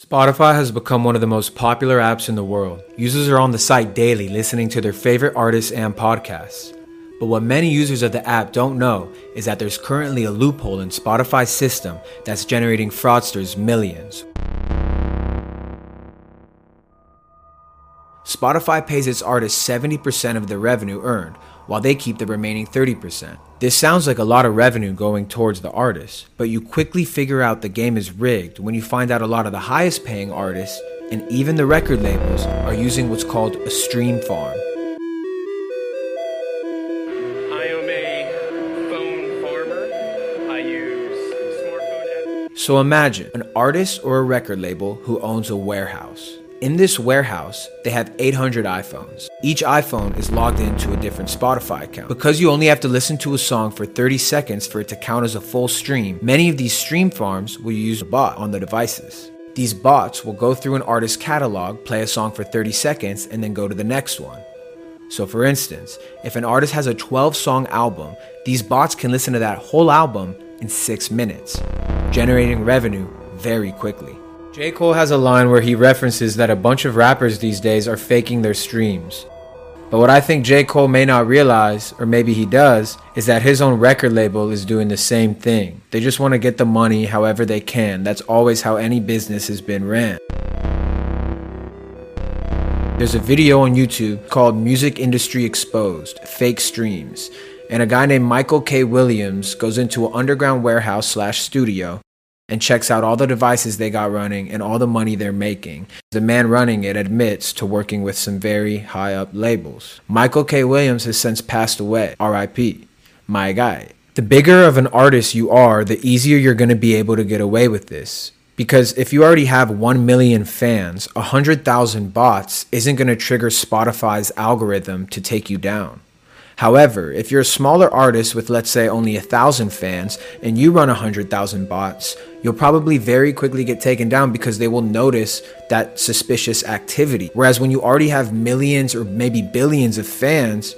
Spotify has become one of the most popular apps in the world. Users are on the site daily listening to their favorite artists and podcasts. But what many users of the app don't know is that there's currently a loophole in Spotify's system that's generating fraudsters millions. Spotify pays its artists 70% of the revenue earned, while they keep the remaining 30%. This sounds like a lot of revenue going towards the artist, but you quickly figure out the game is rigged when you find out a lot of the highest paying artists and even the record labels are using what's called a stream farm. I am a phone farmer. I use smartphone. So imagine an artist or a record label who owns a warehouse. In this warehouse, they have 800 iPhones. Each iPhone is logged into a different Spotify account. Because you only have to listen to a song for 30 seconds for it to count as a full stream, many of these stream farms will use a bot on the devices. These bots will go through an artist's catalog, play a song for 30 seconds, and then go to the next one. So, for instance, if an artist has a 12 song album, these bots can listen to that whole album in 6 minutes, generating revenue very quickly. J. Cole has a line where he references that a bunch of rappers these days are faking their streams. But what I think J. Cole may not realize, or maybe he does, is that his own record label is doing the same thing. They just want to get the money however they can. That's always how any business has been ran. There's a video on YouTube called Music Industry Exposed Fake Streams. And a guy named Michael K. Williams goes into an underground warehouse slash studio and checks out all the devices they got running and all the money they're making. The man running it admits to working with some very high up labels. Michael K. Williams has since passed away. RIP. My guy. The bigger of an artist you are, the easier you're going to be able to get away with this. Because if you already have 1 million fans, 100,000 bots isn't going to trigger Spotify's algorithm to take you down. However, if you're a smaller artist with, let's say, only a thousand fans and you run a hundred thousand bots, you'll probably very quickly get taken down because they will notice that suspicious activity. Whereas when you already have millions or maybe billions of fans,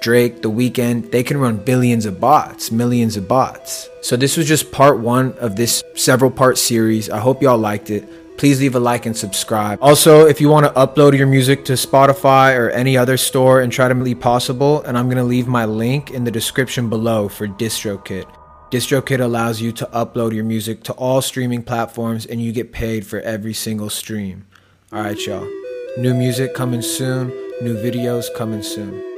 Drake, The Weeknd, they can run billions of bots, millions of bots. So this was just part one of this several part series. I hope y'all liked it please leave a like and subscribe. Also, if you want to upload your music to Spotify or any other store and try to be possible, and I'm going to leave my link in the description below for DistroKid. DistroKid allows you to upload your music to all streaming platforms and you get paid for every single stream. All right, y'all. New music coming soon, new videos coming soon.